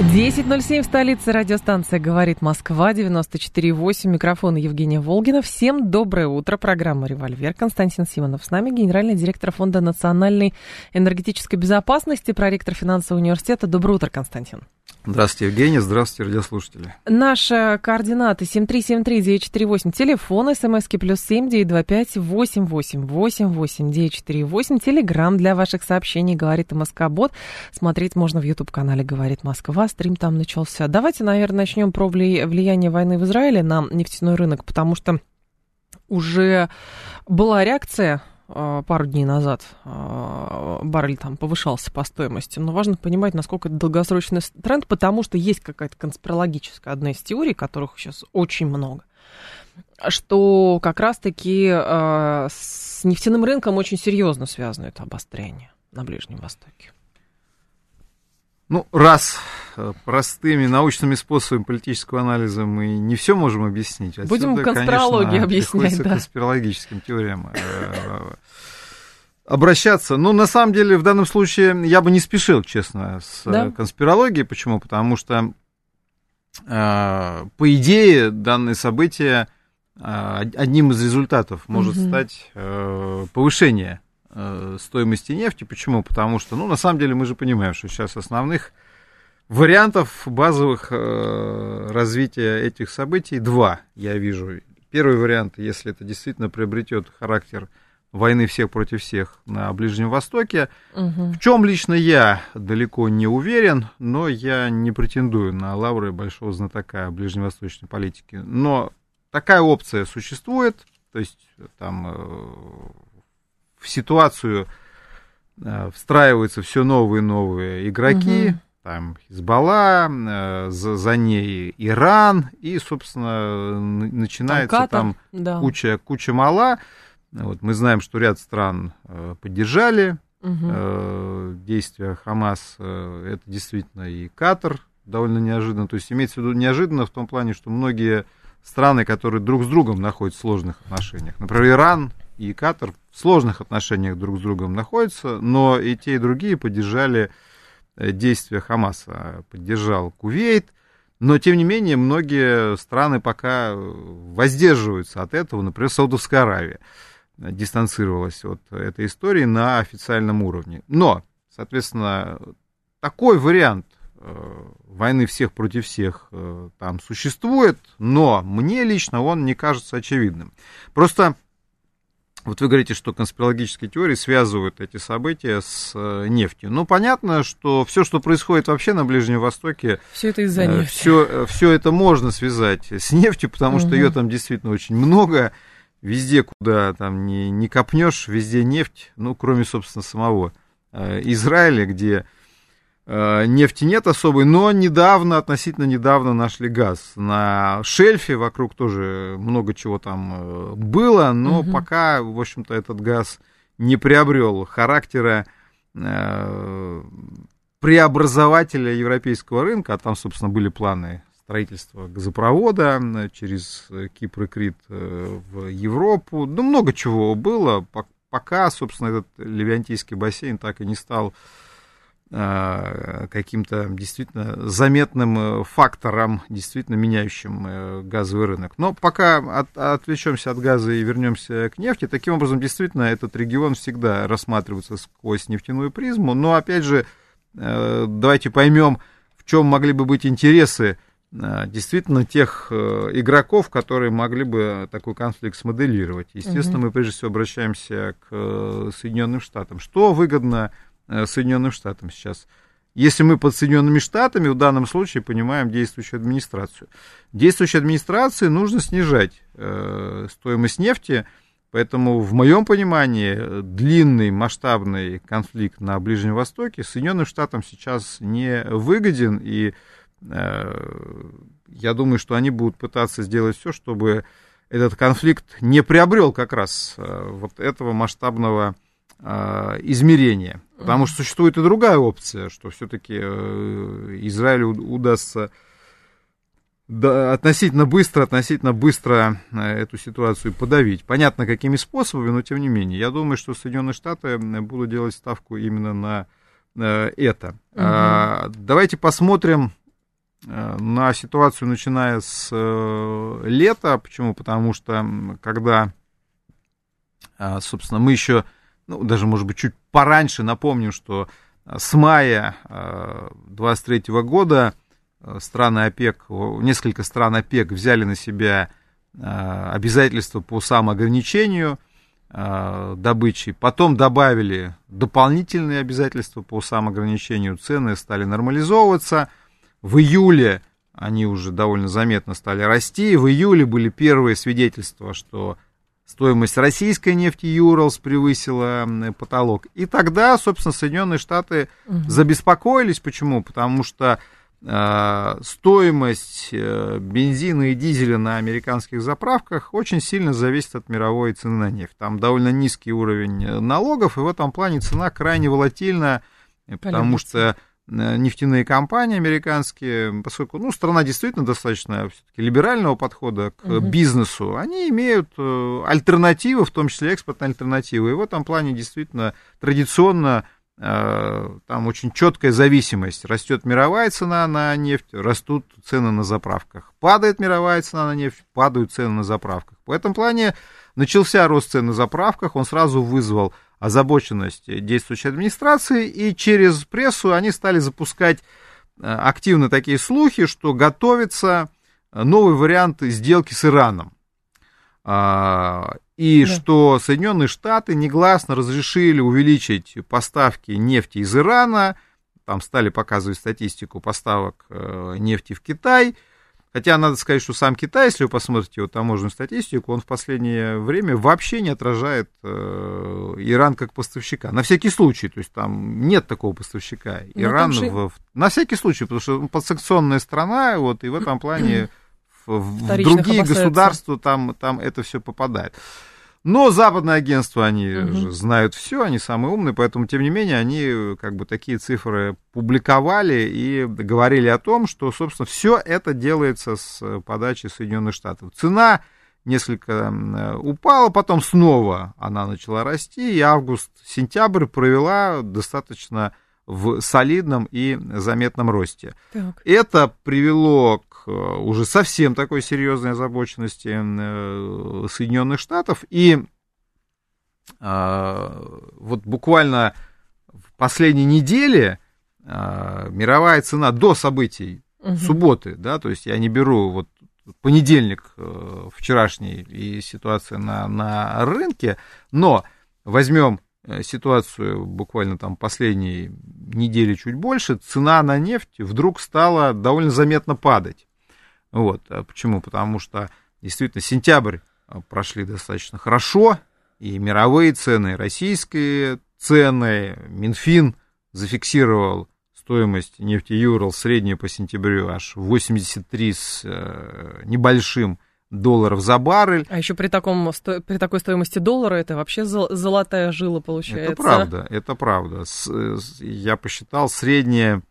10.07 в столице радиостанция «Говорит Москва», 94.8, микрофон Евгения Волгина. Всем доброе утро, программа «Револьвер». Константин Симонов с нами, генеральный директор Фонда национальной энергетической безопасности, проректор финансового университета. Доброе утро, Константин. Здравствуйте, Евгений. Здравствуйте, радиослушатели. Наши координаты 7373948, телефон, смски плюс семь девять два пять восемь восемь восемь восемь девять четыре восемь, телеграмм для ваших сообщений «Говорит Москобот». Смотреть можно в YouTube-канале «Говорит Москва», стрим там начался. Давайте, наверное, начнем про влияние войны в Израиле на нефтяной рынок, потому что уже была реакция пару дней назад а, баррель там повышался по стоимости. Но важно понимать, насколько это долгосрочный тренд, потому что есть какая-то конспирологическая одна из теорий, которых сейчас очень много, что как раз-таки э, с нефтяным рынком очень серьезно связано это обострение на Ближнем Востоке. Ну, раз э, простыми научными способами политического анализа мы не все можем объяснить. Отсюда, Будем конспирологию конечно, объяснять, да. конспирологическим теориям э, обращаться. Но на самом деле в данном случае я бы не спешил, честно, с да? конспирологией. Почему? Потому что, э, по идее, данное событие одним из результатов может угу. стать повышение Э, стоимости нефти. Почему? Потому что, ну, на самом деле мы же понимаем, что сейчас основных вариантов базовых э, развития этих событий два, я вижу. Первый вариант, если это действительно приобретет характер войны всех против всех на Ближнем Востоке, угу. в чем лично я далеко не уверен, но я не претендую на лавры большого знатока ближневосточной политики. Но такая опция существует, то есть там э, в ситуацию э, встраиваются все новые и новые игроки, угу. там Хизбалла, э, за, за ней Иран, и, собственно, начинается там, там да. куча, куча мала. Вот, мы знаем, что ряд стран э, поддержали угу. действия Хамас. Это действительно и Катар довольно неожиданно. То есть имеется в виду неожиданно в том плане, что многие страны, которые друг с другом находятся в сложных отношениях, например, Иран и Катар в сложных отношениях друг с другом находятся, но и те, и другие поддержали э, действия Хамаса. Поддержал Кувейт, но, тем не менее, многие страны пока э, воздерживаются от этого. Например, Саудовская Аравия дистанцировалась от этой истории на официальном уровне. Но, соответственно, такой вариант э, войны всех против всех там существует, но мне лично он не кажется очевидным. Просто вот вы говорите, что конспирологические теории связывают эти события с э, нефтью. Ну, понятно, что все, что происходит вообще на Ближнем Востоке... Все это из-за э, нефти. Все, все это можно связать с нефтью, потому угу. что ее там действительно очень много. Везде, куда там не, не копнешь, везде нефть, ну, кроме, собственно, самого э, Израиля, где Э, нефти нет особой, но недавно, относительно недавно нашли газ. На шельфе вокруг тоже много чего там э, было, но угу. пока, в общем-то, этот газ не приобрел характера э, преобразователя европейского рынка, а там, собственно, были планы строительства газопровода через Кипр и Крит в Европу. Ну, много чего было, пока, собственно, этот Левиантийский бассейн так и не стал Э, каким-то действительно заметным э, фактором, действительно меняющим э, газовый рынок. Но пока от, отвлечемся от газа и вернемся к нефти, таким образом, действительно, этот регион всегда рассматривается сквозь нефтяную призму. Но, опять же, давайте поймем, в чем могли бы быть интересы действительно тех игроков, которые могли бы такой конфликт смоделировать. Естественно, угу. мы прежде всего обращаемся к Соединенным Штатам. Что выгодно Э, Соединенным Штатам сейчас. Если мы под Соединенными Штатами в данном случае понимаем действующую администрацию. Действующей администрации нужно снижать э, стоимость нефти, поэтому в моем понимании длинный масштабный конфликт на Ближнем Востоке Соединенным Штатам сейчас не выгоден, и э, я думаю, что они будут пытаться сделать все, чтобы этот конфликт не приобрел как раз вот этого масштабного измерения. Потому что существует и другая опция, что все-таки Израилю удастся да, относительно быстро, относительно быстро э, эту ситуацию подавить. Понятно, какими способами, но тем не менее. Я думаю, что Соединенные Штаты будут делать ставку именно на э, это. Угу. А, давайте посмотрим э, на ситуацию, начиная с лета. Почему? Потому что когда, собственно, мы еще, ну, даже, может быть, чуть пораньше напомним, что с мая 23 года Э, страны ОПЕК, несколько стран ОПЕК взяли на себя э, обязательства по самоограничению э, добычи, потом добавили дополнительные обязательства по самоограничению, цены стали нормализовываться. В июле они уже довольно заметно стали расти. В июле были первые свидетельства, что стоимость российской нефти Юралс превысила потолок. И тогда, собственно, Соединенные Штаты угу. забеспокоились. Почему? Потому что Э, стоимость э, бензина и дизеля на американских заправках очень сильно зависит от мировой цены на нефть. Там довольно низкий уровень э, налогов, и в этом плане цена крайне волатильна, потому что нефтяные компании американские, поскольку ну, страна действительно достаточно либерального подхода к угу. бизнесу, они имеют альтернативы, в том числе экспортные альтернативы. И в этом плане действительно традиционно Э, там очень четкая зависимость. Растет мировая цена на нефть, растут цены на заправках. Падает мировая цена на нефть, падают цены на заправках. В этом плане начался рост цен на заправках, он сразу вызвал озабоченность действующей администрации, и через прессу они стали запускать э, активно такие слухи, что готовится новый вариант сделки с Ираном. А, и да. что Соединенные Штаты негласно разрешили увеличить поставки нефти из Ирана, там стали показывать статистику поставок э, нефти в Китай, хотя надо сказать, что сам Китай, если вы посмотрите его таможенную статистику, он в последнее время вообще не отражает э, Иран как поставщика, на всякий случай, то есть там нет такого поставщика, ну, Иран, же... в, на всякий случай, потому что подсанкционная страна, вот, и в этом плане в другие государства там, там это все попадает. Но западные агентства, они угу. же знают все, они самые умные, поэтому, тем не менее, они как бы такие цифры публиковали и говорили о том, что, собственно, все это делается с подачи Соединенных Штатов. Цена несколько упала, потом снова она начала расти, и август-сентябрь провела достаточно в солидном и заметном росте. Так. Это привело к уже совсем такой серьезной озабоченности э, Соединенных Штатов. И э, вот буквально в последней неделе мировая цена до событий угу. субботы, да, то есть я не беру вот понедельник вчерашний и ситуация на, на рынке, но возьмем Э, ситуацию буквально там последние недели чуть больше, цена на нефть вдруг стала довольно заметно падать. Вот. А почему? Потому что действительно сентябрь э, прошли достаточно хорошо, и мировые цены, и российские цены, Минфин зафиксировал стоимость нефти Юрал среднюю по сентябрю аж 83 с э, небольшим долларов за баррель. А еще при, таком, при такой стоимости доллара это вообще золотая жила получается. Это правда, это правда. Я посчитал, средняя,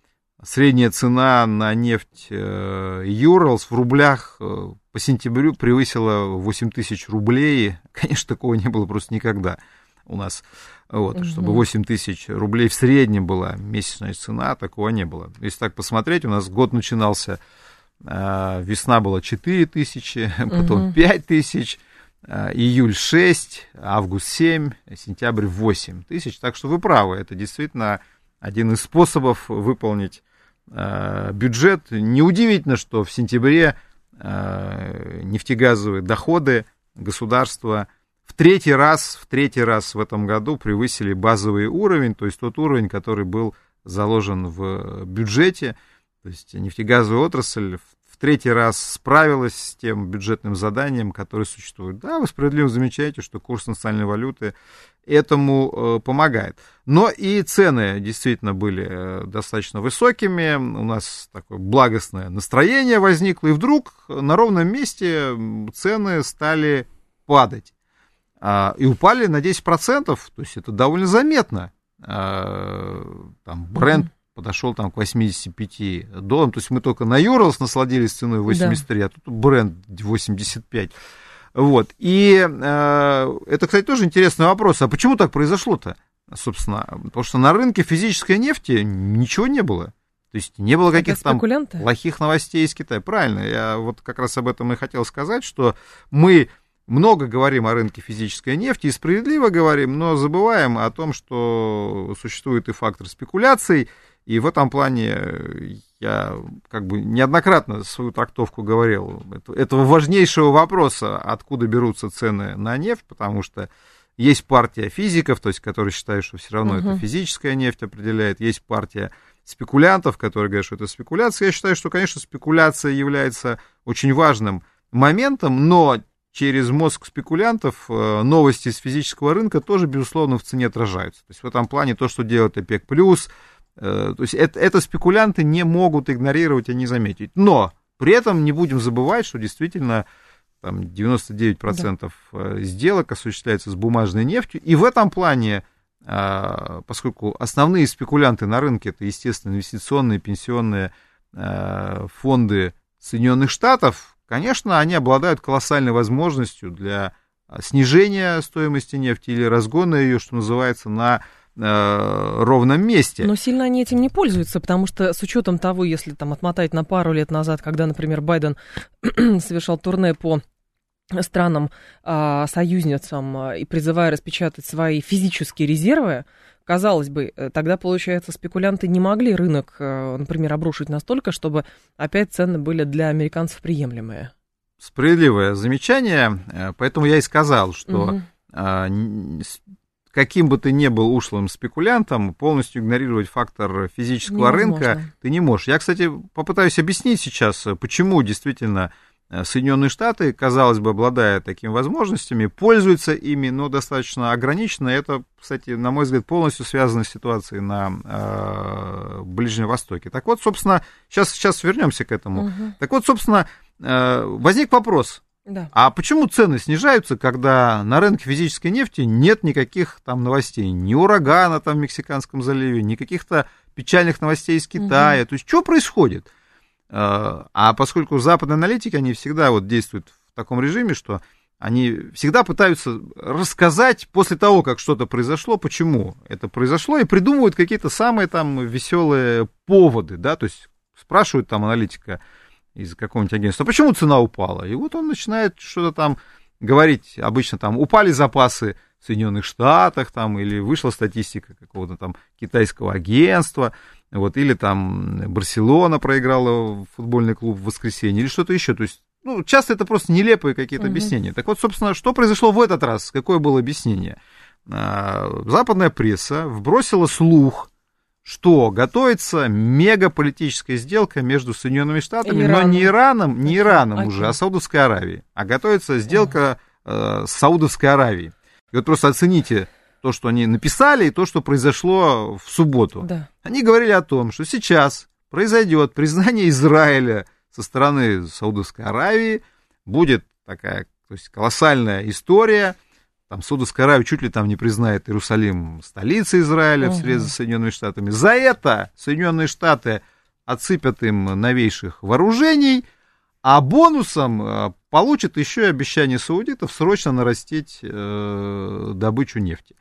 средняя цена на нефть э, Юралс в рублях э, по сентябрю превысила 8 тысяч рублей. Конечно, такого не было просто никогда у нас. Вот, угу. чтобы 8 тысяч рублей в среднем была месячная цена, такого не было. Если так посмотреть, у нас год начинался а, весна была 4 тысячи, потом угу. 5 тысяч, июль 6, август 7, сентябрь 8 тысяч. Так что вы правы, это действительно один из способов выполнить бюджет. Неудивительно, что в сентябре нефтегазовые доходы государства в третий раз, в третий раз в этом году превысили базовый уровень, то есть тот уровень, который был заложен в бюджете. То есть нефтегазовая отрасль третий раз справилась с тем бюджетным заданием, которое существует. Да, вы справедливо замечаете, что курс национальной валюты этому э, помогает. Но и цены действительно были э, достаточно высокими, у нас такое благостное настроение возникло, и вдруг на ровном месте цены стали падать. А, и упали на 10%, то есть это довольно заметно. А, там бренд подошел там к 85 долларам, то есть мы только на Юрлс насладились ценой 83, да. а тут бренд 85. Вот. И э, это, кстати, тоже интересный вопрос. А почему так произошло-то, собственно? Потому что на рынке физической нефти ничего не было. То есть не было каких-то там плохих новостей из Китая. Правильно, я вот как раз об этом и хотел сказать, что мы много говорим о рынке физической нефти и справедливо говорим, но забываем о том, что существует и фактор спекуляций, и в этом плане я как бы неоднократно свою трактовку говорил этого важнейшего вопроса, откуда берутся цены на нефть, потому что есть партия физиков, то есть, которые считают, что все равно uh-huh. это физическая нефть определяет, есть партия спекулянтов, которые говорят, что это спекуляция. Я считаю, что, конечно, спекуляция является очень важным моментом, но через мозг спекулянтов э, новости с физического рынка тоже, безусловно, в цене отражаются. То есть в этом плане то, что делает ОПЕК+, Э, то есть это, это спекулянты не могут игнорировать и не заметить. Но при этом не будем забывать, что действительно там 99% да. Э, сделок осуществляется с бумажной нефтью. И в этом плане, а, поскольку основные спекулянты на рынке это, естественно, инвестиционные, пенсионные э, фонды Соединенных Штатов, конечно, они обладают колоссальной возможностью для снижения стоимости нефти или разгона ее, что называется, на Э, ровном месте. Но сильно они этим не пользуются, потому что с учетом того, если там отмотать на пару лет назад, когда, например, Байден совершал турне по странам, а, союзницам а, и призывая распечатать свои физические резервы, казалось бы, э, тогда, получается, спекулянты не могли рынок, э, например, обрушить настолько, чтобы опять цены были для американцев приемлемые. Справедливое замечание, поэтому я и сказал, что угу каким бы ты ни был ушлым спекулянтом, полностью игнорировать фактор физического Невозможно. рынка ты не можешь. Я, кстати, попытаюсь объяснить сейчас, почему действительно э, Соединенные Штаты, казалось бы, обладая такими возможностями, пользуются ими, но достаточно ограниченно. Это, кстати, на мой взгляд, полностью связано с ситуацией на э, Ближнем Востоке. Так вот, собственно, сейчас, сейчас вернемся к этому. Угу. Так вот, собственно, э, возник вопрос, да. А почему цены снижаются, когда на рынке физической нефти нет никаких там новостей? Ни урагана там в Мексиканском заливе, ни каких-то печальных новостей из Китая. Угу. То есть, что происходит? А, а поскольку западные аналитики, они всегда вот действуют в таком режиме, что они всегда пытаются рассказать после того, как что-то произошло, почему это произошло, и придумывают какие-то самые там веселые поводы, да, то есть спрашивают там аналитика, из какого-нибудь агентства, почему цена упала? И вот он начинает что-то там говорить, обычно там упали запасы в Соединенных Штатах, там, или вышла статистика какого-то там китайского агентства, вот, или там Барселона проиграла футбольный клуб в воскресенье, или что-то еще, то есть ну, часто это просто нелепые какие-то угу. объяснения. Так вот, собственно, что произошло в этот раз? Какое было объяснение? А, западная пресса вбросила слух что готовится мегаполитическая сделка между Соединенными Штатами, Ираном. но не Ираном, не Ираном okay. уже, а Саудовской Аравией. А готовится сделка э, с Саудовской Аравией. И вот просто оцените то, что они написали, и то, что произошло в субботу. Да. Они говорили о том, что сейчас произойдет признание Израиля со стороны Саудовской Аравии, будет такая то есть колоссальная история, там Саудовская Аравия чуть ли там не признает Иерусалим столицей Израиля угу. вслед за Соединенными Штатами. За это Соединенные Штаты отсыпят им новейших вооружений, а бонусом э, получат еще и обещание саудитов срочно нарастить э, добычу нефти.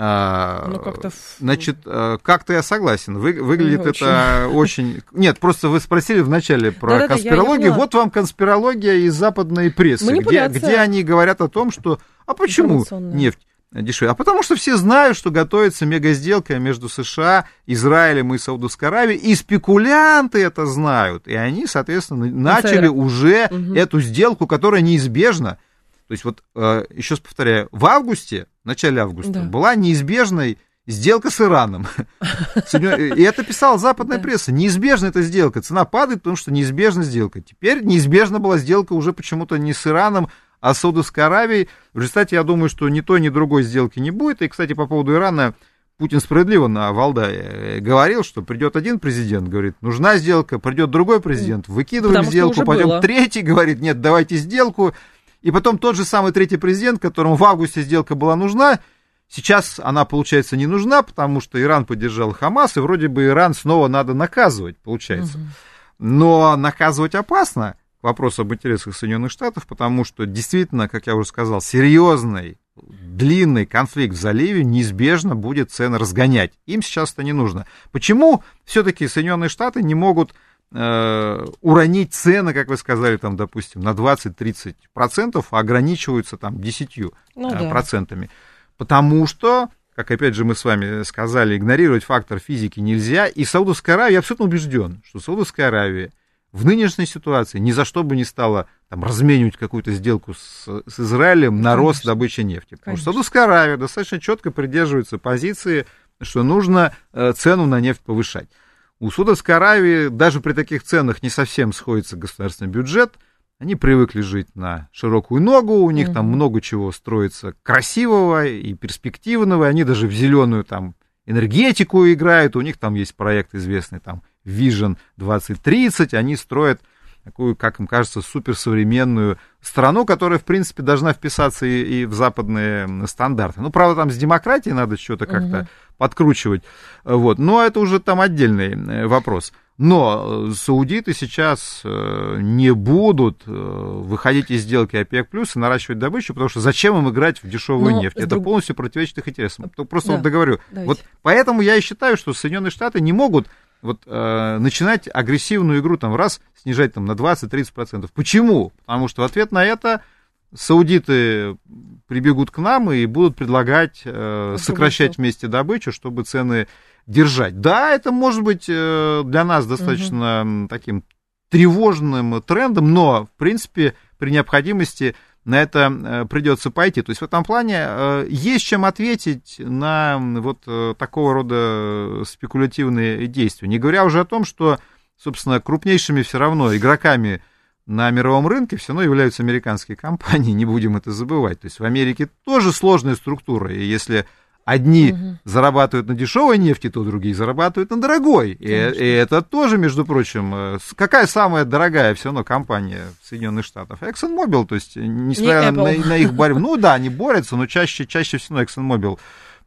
А, ну, как-то... Значит, э, как-то я согласен. Вы, выглядит очень. это очень... Нет, просто вы спросили вначале про да, конспирологию. вот вам конспирология из западной прессы, где, где они говорят о том, что... А почему нефть дешевле? А потому что все знают, что готовится мегасделка между США, Израилем и Саудовской Аравией, и спекулянты это знают. И они, соответственно, начали уже угу. эту сделку, которая неизбежна. То есть вот, э, еще раз повторяю, в августе, начале августа, да. была неизбежной сделка с Ираном. И это писала западная пресса. Неизбежна эта сделка. Цена падает, потому что неизбежна сделка. Теперь неизбежна была сделка уже почему-то не с Ираном, а с Саудовской Аравией. В результате, я думаю, что ни той, ни другой сделки не будет. И, кстати, по поводу Ирана, Путин справедливо на Валдае говорил, что придет один президент, говорит, нужна сделка, придет другой президент, выкидываем Потому сделку, пойдем третий, говорит, нет, давайте сделку. И потом тот же самый третий президент, которому в августе сделка была нужна, сейчас она, получается, не нужна, потому что Иран поддержал Хамас, и вроде бы Иран снова надо наказывать, получается. Угу. Но наказывать опасно, вопрос об интересах Соединенных Штатов, потому что действительно, как я уже сказал, серьезный длинный конфликт в заливе неизбежно будет цены разгонять. Им сейчас это не нужно. Почему все-таки Соединенные Штаты не могут э, уронить цены, как вы сказали, там, допустим, на 20-30%, а ограничиваются там 10%? Ну, э, да. процентами? Потому что как опять же мы с вами сказали, игнорировать фактор физики нельзя. И Саудовская Аравия, я абсолютно убежден, что Саудовская Аравия в нынешней ситуации ни за что бы не стала там, разменивать какую-то сделку с, с Израилем на рост добычи нефти. Потому Конечно. что Саудовская Аравия достаточно четко придерживается позиции, что нужно э, цену на нефть повышать. У Саудовской Аравии даже при таких ценах не совсем сходится государственный бюджет. Они привыкли жить на широкую ногу, у них mm там много чего строится красивого и перспективного, они даже в зеленую там энергетику играют, у них там есть проект известный там Vision 2030, они строят такую, как им кажется, суперсовременную страну, которая, в принципе, должна вписаться и, и в западные стандарты. Ну, правда, там с демократией надо что-то как-то угу. Подкручивать, вот, но это уже там отдельный э, вопрос. Но э, саудиты сейчас э, не будут выходить из сделки ОПЕК+, плюс и наращивать добычу, потому что зачем им играть в дешевую Но нефть? Это друг... полностью противоречит их интересам. Просто да. вот договорю. Давайте. Вот поэтому я и считаю, что Соединенные Штаты не могут вот э, начинать агрессивную игру там раз снижать там на 20-30%. Почему? Потому что в ответ на это саудиты прибегут к нам и будут предлагать э, сокращать вместе добычу, чтобы цены держать. Да, это может быть э, для нас достаточно угу. таким тревожным трендом, но, в принципе, при необходимости на это э, придется пойти. То есть в этом плане э, есть чем ответить на вот такого рода спекулятивные действия. Не говоря уже о том, что, собственно, крупнейшими все равно игроками на мировом рынке все равно являются американские компании, не будем это забывать. То есть в Америке тоже сложная структура, и если Одни угу. зарабатывают на дешевой нефти, то другие зарабатывают на дорогой. И, и это тоже, между прочим, э, какая самая дорогая все равно компания Соединенных Штатов? ExxonMobil, то есть, несмотря на, на их борьбу, ну да, они борются, но чаще, чаще всего ExxonMobil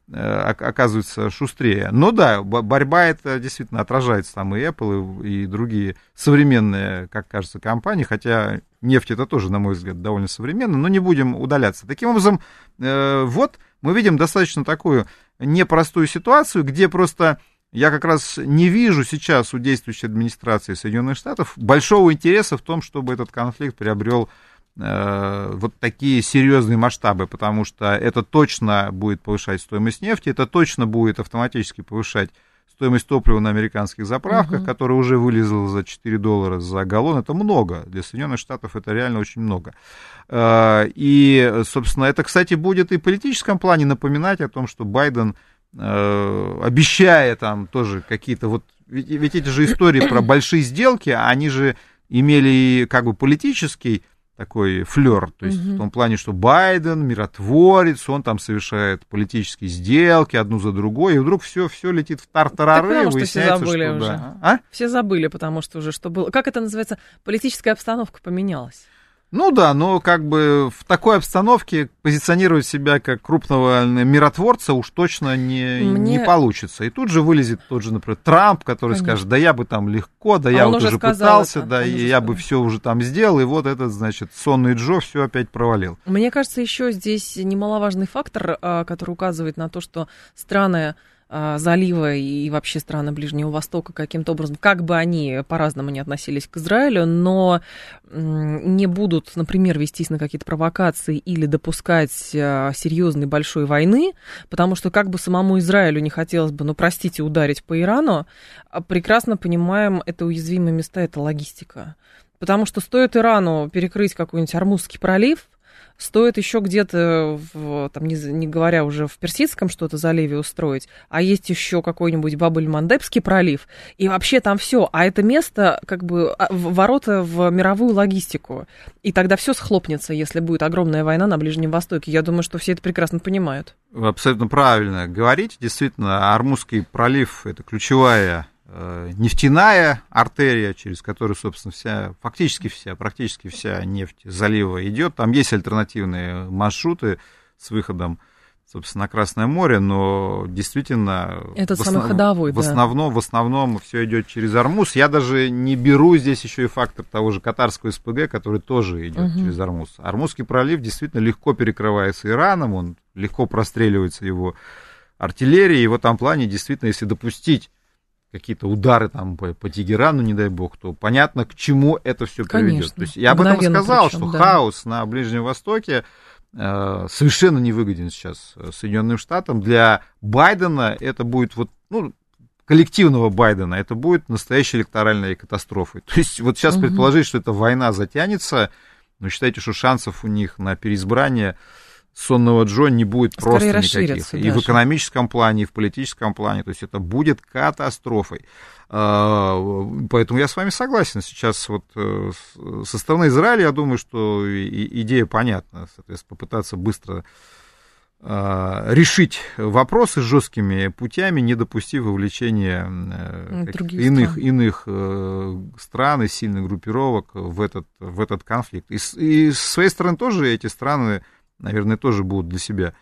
э, оказывается шустрее. Но да, борьба это действительно отражается там и Apple, и, другие современные, как кажется, компании, хотя нефть это тоже, на мой взгляд, довольно современно, но не будем удаляться. Таким образом, э, вот мы видим достаточно такую непростую ситуацию, где просто я как раз не вижу сейчас у действующей администрации Соединенных Штатов большого интереса в том, чтобы этот конфликт приобрел вот такие серьезные масштабы, потому что это точно будет повышать стоимость нефти, это точно будет автоматически повышать стоимость топлива на американских заправках, uh-huh. которая уже вылезла за 4 доллара за галлон, это много. Для Соединенных Штатов это реально очень много. Э, и, собственно, это, кстати, будет и в политическом плане напоминать о том, что Байден, э, обещая там тоже какие-то вот... Ведь, ведь эти же истории про большие сделки, они же имели как бы политический такой флер, то есть угу. в том плане, что Байден миротворец, он там совершает политические сделки одну за другой, и вдруг все, все летит в тартарары, так потому, что все забыли что, уже. Да. А? Все забыли, потому что уже что было. Как это называется? Политическая обстановка поменялась. Ну да, но как бы в такой обстановке позиционировать себя как крупного миротворца уж точно не, Мне... не получится. И тут же вылезет тот же, например, Трамп, который Конечно. скажет, да я бы там легко, да а я вот уже пытался, это. да, и я бы все уже там сделал, и вот этот, значит, сонный Джо все опять провалил. Мне кажется, еще здесь немаловажный фактор, а, который указывает на то, что страны залива и вообще страны Ближнего Востока каким-то образом, как бы они по-разному не относились к Израилю, но не будут, например, вестись на какие-то провокации или допускать а, серьезной большой войны, потому что как бы самому Израилю не хотелось бы, ну, простите, ударить по Ирану, а прекрасно понимаем, это уязвимые места, это логистика. Потому что стоит Ирану перекрыть какой-нибудь Армузский пролив, стоит еще где-то, в, там, не, не говоря уже в Персидском что-то заливе устроить, а есть еще какой-нибудь Бабель-Мандебский пролив, и вообще там все. А это место, как бы, а, ворота в мировую логистику. И тогда все схлопнется, если будет огромная война на Ближнем Востоке. Я думаю, что все это прекрасно понимают. Вы абсолютно правильно говорите. Действительно, Армузский пролив – это ключевая нефтяная артерия, через которую, собственно, вся, фактически вся, практически вся нефть залива идет. Там есть альтернативные маршруты с выходом, собственно, на Красное море, но действительно... Это самый основ... ходовой, в да. Основном, в основном все идет через Армуз. Я даже не беру здесь еще и фактор того же катарского СПГ, который тоже идет угу. через Армуз. Армузский пролив действительно легко перекрывается Ираном, он легко простреливается его артиллерией, и в этом плане действительно, если допустить какие-то удары там по, по Тегерану, не дай бог, то понятно, к чему это все приведет. То есть я об этом сказал, причем, что да. хаос на Ближнем Востоке э, совершенно невыгоден сейчас э, Соединенным Штатам. Для Байдена это будет вот, ну, коллективного Байдена, это будет настоящей электоральной катастрофой. То есть вот сейчас угу. предположить, что эта война затянется, но считайте, что шансов у них на переизбрание сонного Джо не будет Скорее просто никаких. И в экономическом плане, и в политическом плане. То есть это будет катастрофой. А, поэтому я с вами согласен. Сейчас вот э, со стороны Израиля, я думаю, что идея понятна. Соответственно, попытаться быстро а, решить вопросы жесткими путями, не допустив вовлечения э, иных, стран. иных э, стран и сильных группировок в этот, в этот конфликт. И, и с своей стороны тоже эти страны наверное, тоже будут для себя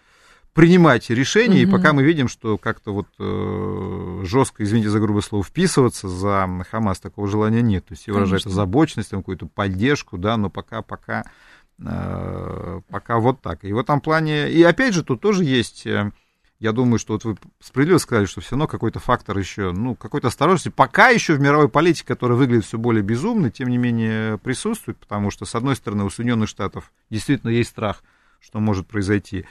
принимать решения, угу. и пока мы видим, что как-то вот э, жестко, извините за грубое слово, вписываться за Хамас такого желания нет. То есть все выражают озабоченность, какую-то поддержку, да, но пока, пока, э, пока вот так. И в этом плане, и опять же, тут тоже есть, э, я думаю, что вот вы справедливо сказали, что все равно какой-то фактор еще, ну, какой-то осторожности, пока еще в мировой политике, которая выглядит все более безумной, тем не менее присутствует, потому что, с одной стороны, у Соединенных Штатов действительно есть страх – что может произойти,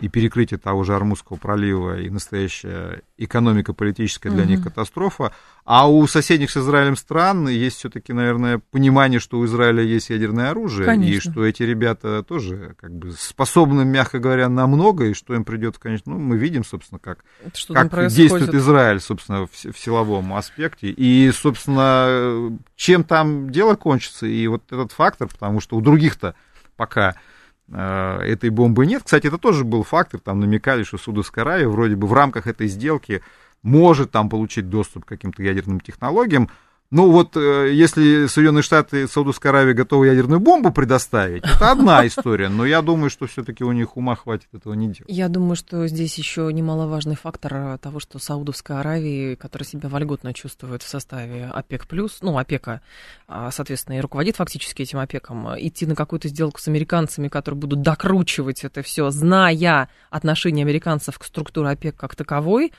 и перекрытие того же Армузского пролива, и настоящая экономика политическая для угу. них катастрофа. А у соседних с Израилем стран есть все-таки, наверное, понимание, что у Израиля есть ядерное оружие, конечно. и что эти ребята тоже как бы способны, мягко говоря, на много, и что им придется, конечно, ну, мы видим, собственно, как, как действует Израиль, собственно, в, в силовом аспекте. И, собственно, чем там дело кончится, и вот этот фактор, потому что у других-то пока Э, этой бомбы нет. Кстати, это тоже был фактор, там намекали, что Судовская Аравия вроде бы в рамках этой сделки может там получить доступ к каким-то ядерным технологиям, ну вот, э, если Соединенные Штаты и Саудовская Аравия готовы ядерную бомбу предоставить, это одна история, но я думаю, что все-таки у них ума хватит этого не делать. Я думаю, что здесь еще немаловажный фактор того, что Саудовская Аравия, которая себя вольготно чувствует в составе ОПЕК+, ну, ОПЕКа, а, соответственно, и руководит фактически этим ОПЕКом, идти на какую-то сделку с американцами, которые будут докручивать это все, зная отношение американцев к структуре ОПЕК как таковой,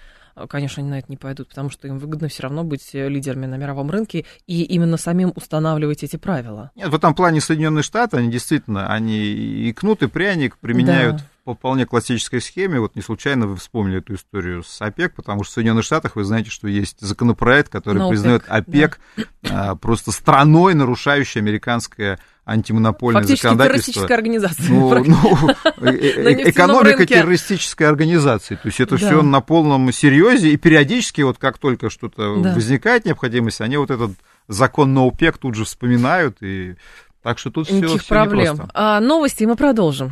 конечно, они на это не пойдут, потому что им выгодно все равно быть э, лидерами на мировом рынке и именно самим устанавливать эти правила. Нет, в этом плане Соединенные Штаты, они действительно, они и кнут, и пряник применяют да. По вполне классической схеме. Вот не случайно вы вспомнили эту историю с ОПЕК, потому что в Соединенных Штатах вы знаете, что есть законопроект, который на признает ОПЕК, ОПЕК да. просто страной, нарушающей американское антимонопольное Фактически законодательство. террористическая организация. Ну, ну, э, э, экономика террористической организации. То есть это да. все на полном серьезе. И периодически, вот как только что-то да. возникает необходимость, они вот этот закон ноупек тут же вспоминают. И... Так что тут Никаких все, проблем. Все а, новости мы продолжим.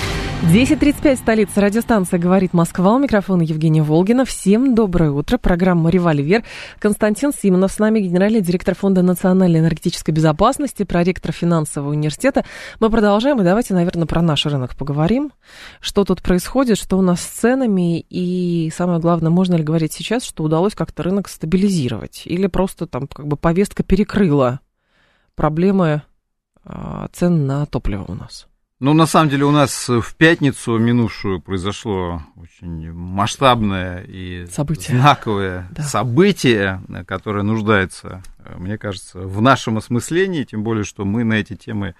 10.35, столица радиостанция «Говорит Москва». У микрофона Евгения Волгина. Всем доброе утро. Программа «Револьвер». Константин Симонов с нами, генеральный директор Фонда национальной энергетической безопасности, проректор финансового университета. Мы продолжаем, и давайте, наверное, про наш рынок поговорим. Что тут происходит, что у нас с ценами, и самое главное, можно ли говорить сейчас, что удалось как-то рынок стабилизировать, или просто там как бы повестка перекрыла проблемы а, цен на топливо у нас? Ну, на самом деле, у нас в пятницу минувшую произошло очень масштабное и событие. знаковое да. событие, которое нуждается, мне кажется, в нашем осмыслении, тем более, что мы на эти темы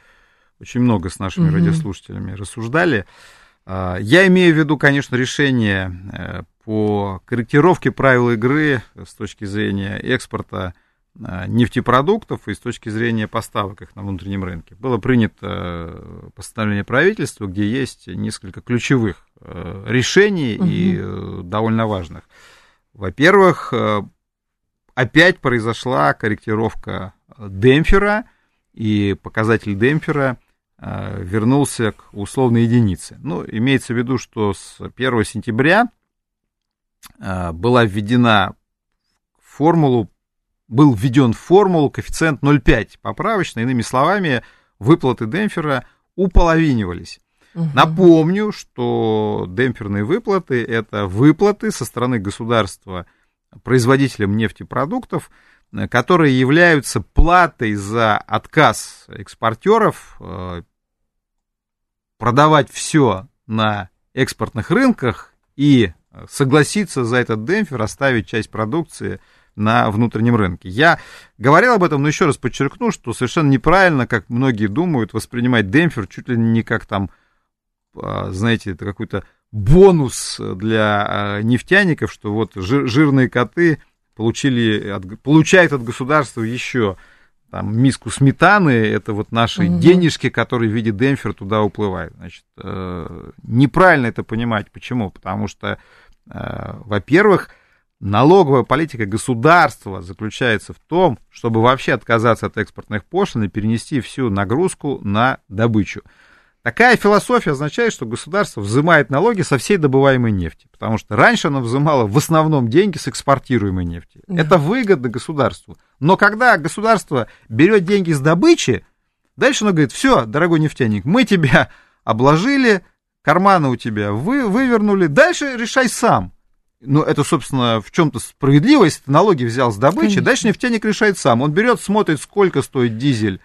очень много с нашими угу. радиослушателями рассуждали. А, я имею в виду, конечно, решение э, по корректировке правил игры с точки зрения экспорта Э, нефтепродуктов и с точки зрения поставок их на внутреннем рынке. Было принято э, постановление правительства, где есть несколько ключевых э, решений угу. и довольно важных. Во-первых, опять произошла корректировка демпфера, и показатель демпфера вернулся к условной единице. Ну, имеется в виду, что с 1 сентября была введена формулу был введен в формулу коэффициент 0,5 поправочно, иными словами, выплаты демпфера уполовинивались. Угу. Напомню, что демпферные выплаты – это выплаты со стороны государства производителям нефтепродуктов, которые являются платой за отказ экспортеров э, продавать все на экспортных рынках и согласиться за этот демпфер оставить часть продукции – на внутреннем рынке. Я говорил об этом, но еще раз подчеркну, что совершенно неправильно, как многие думают, воспринимать демпфер чуть ли не как там, а, знаете, это какой-то бонус для а, нефтяников, что вот жирные коты получили, от, получают от государства еще там, миску сметаны, это вот наши угу. денежки, которые в виде демпфера туда уплывают. Значит, э, неправильно это понимать. Почему? Потому что, э, во-первых, Налоговая политика государства заключается в том, чтобы вообще отказаться от экспортных пошлин и перенести всю нагрузку на добычу. Такая философия означает, что государство взимает налоги со всей добываемой нефти, потому что раньше оно взимало в основном деньги с экспортируемой нефти. Да. Это выгодно государству. Но когда государство берет деньги с добычи, дальше оно говорит, все, дорогой нефтяник, мы тебя обложили, карманы у тебя вы, вывернули, дальше решай сам ну, это, собственно, в чем-то справедливость. Налоги взял с добычи, Конечно. дальше нефтяник решает сам. Он берет, смотрит, сколько стоит дизель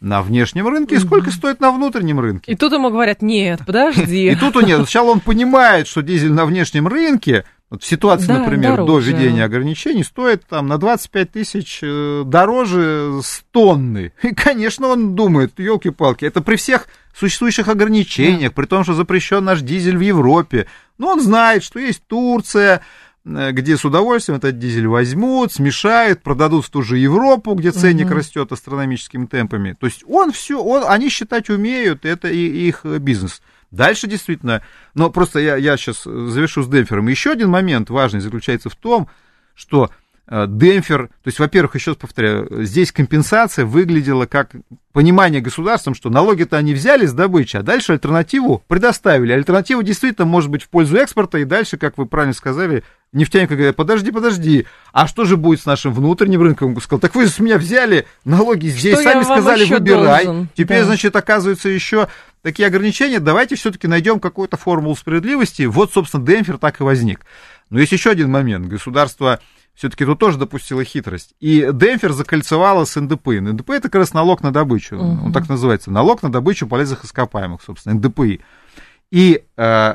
на внешнем рынке и сколько стоит на внутреннем рынке. И тут ему говорят, нет, подожди. И тут он нет. Сначала он понимает, что дизель на внешнем рынке, вот в ситуации, да, например, дороже. до введения ограничений, стоит там на 25 тысяч э, дороже с тонны. И, конечно, он думает, елки-палки, это при всех существующих ограничениях, да. при том, что запрещен наш дизель в Европе. Но он знает, что есть Турция, э, где с удовольствием этот дизель возьмут, смешают, продадут в ту же Европу, где ценник угу. растет астрономическими темпами. То есть он все, он, они считать умеют, это и, их бизнес. Дальше действительно, но просто я, я сейчас завершу с демпфером. Еще один момент важный заключается в том, что Э, демпфер, то есть, во-первых, еще раз повторяю, здесь компенсация выглядела как понимание государством, что налоги-то они взяли с добычи, а дальше альтернативу предоставили. Альтернатива действительно может быть в пользу экспорта, и дальше, как вы правильно сказали, нефтяник говорит, подожди, подожди, а что же будет с нашим внутренним рынком? Он сказал, так вы с меня взяли налоги здесь, что сами сказали, выбирай. Должен? Теперь, да. значит, оказывается, еще такие ограничения, давайте все-таки найдем какую-то формулу справедливости. Вот, собственно, демпфер так и возник. Но есть еще один момент. Государство все-таки тут тоже допустила хитрость. И Демпфер закольцевала с НДПИ. НДПИ это как раз налог на добычу. Угу. Он так называется. Налог на добычу полезных ископаемых, собственно, НДПИ. И э,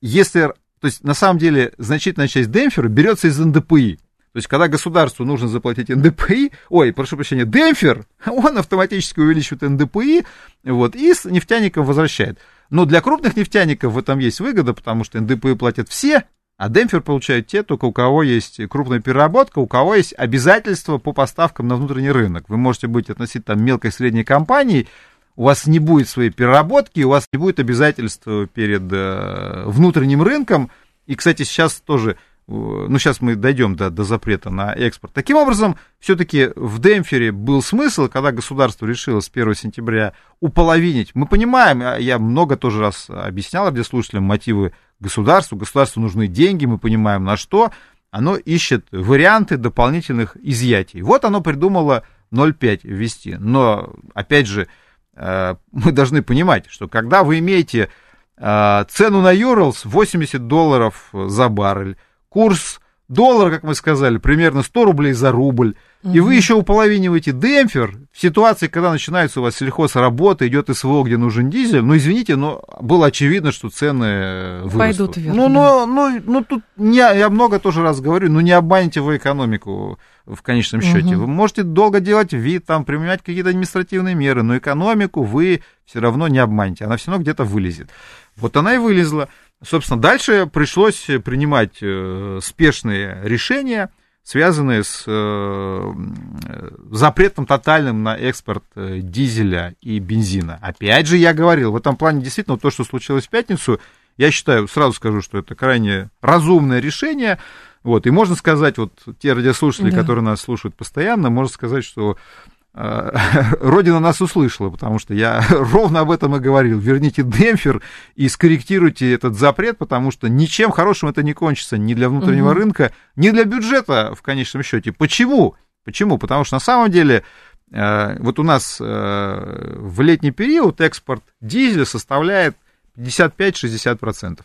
если, то есть на самом деле значительная часть Демпфера берется из НДПИ. То есть, когда государству нужно заплатить НДПИ, ой, прошу прощения, демпфер, он автоматически увеличивает НДПИ, вот, и с нефтяникам возвращает. Но для крупных нефтяников в этом есть выгода, потому что НДПИ платят все, а демпфер получают те, только у кого есть крупная переработка, у кого есть обязательства по поставкам на внутренний рынок. Вы можете быть относительно там, мелкой средней компанией, у вас не будет своей переработки, у вас не будет обязательств перед э, внутренним рынком. И, кстати, сейчас тоже, э, ну, сейчас мы дойдем до, до запрета на экспорт. Таким образом, все-таки в демпфере был смысл, когда государство решило с 1 сентября уполовинить. Мы понимаем, я много тоже раз объяснял радиослушателям мотивы государству, государству нужны деньги, мы понимаем на что, оно ищет варианты дополнительных изъятий. Вот оно придумало 0,5 ввести. Но, опять же, э, мы должны понимать, что когда вы имеете э, цену на Юрлс 80 долларов за баррель, курс доллара, как мы сказали, примерно 100 рублей за рубль, И вы еще уполовиниваете демпфер в ситуации, когда начинается у вас сельхозработа, идет СВО, где нужен дизель. Ну, извините, но было очевидно, что цены вырастут. Пойдут вверх. Ну, ну, ну, ну тут не, я много тоже раз говорю, ну не обманете вы экономику в конечном счете. Угу. Вы можете долго делать вид, там, применять какие-то административные меры, но экономику вы все равно не обманете. Она все равно где-то вылезет. Вот она и вылезла. Собственно, дальше пришлось принимать э, спешные решения – связанные с э, запретом тотальным на экспорт э, дизеля и бензина. Опять же, я говорил, в этом плане действительно то, что случилось в пятницу, я считаю, сразу скажу, что это крайне разумное решение. Вот, и можно сказать, вот те радиослушатели, да. которые нас слушают постоянно, можно сказать, что Родина нас услышала, потому что я ровно об этом и говорил. Верните демпфер и скорректируйте этот запрет, потому что ничем хорошим это не кончится ни для внутреннего угу. рынка, ни для бюджета в конечном счете. Почему? Почему? Потому что на самом деле э, вот у нас э, в летний период экспорт дизеля составляет 55-60%.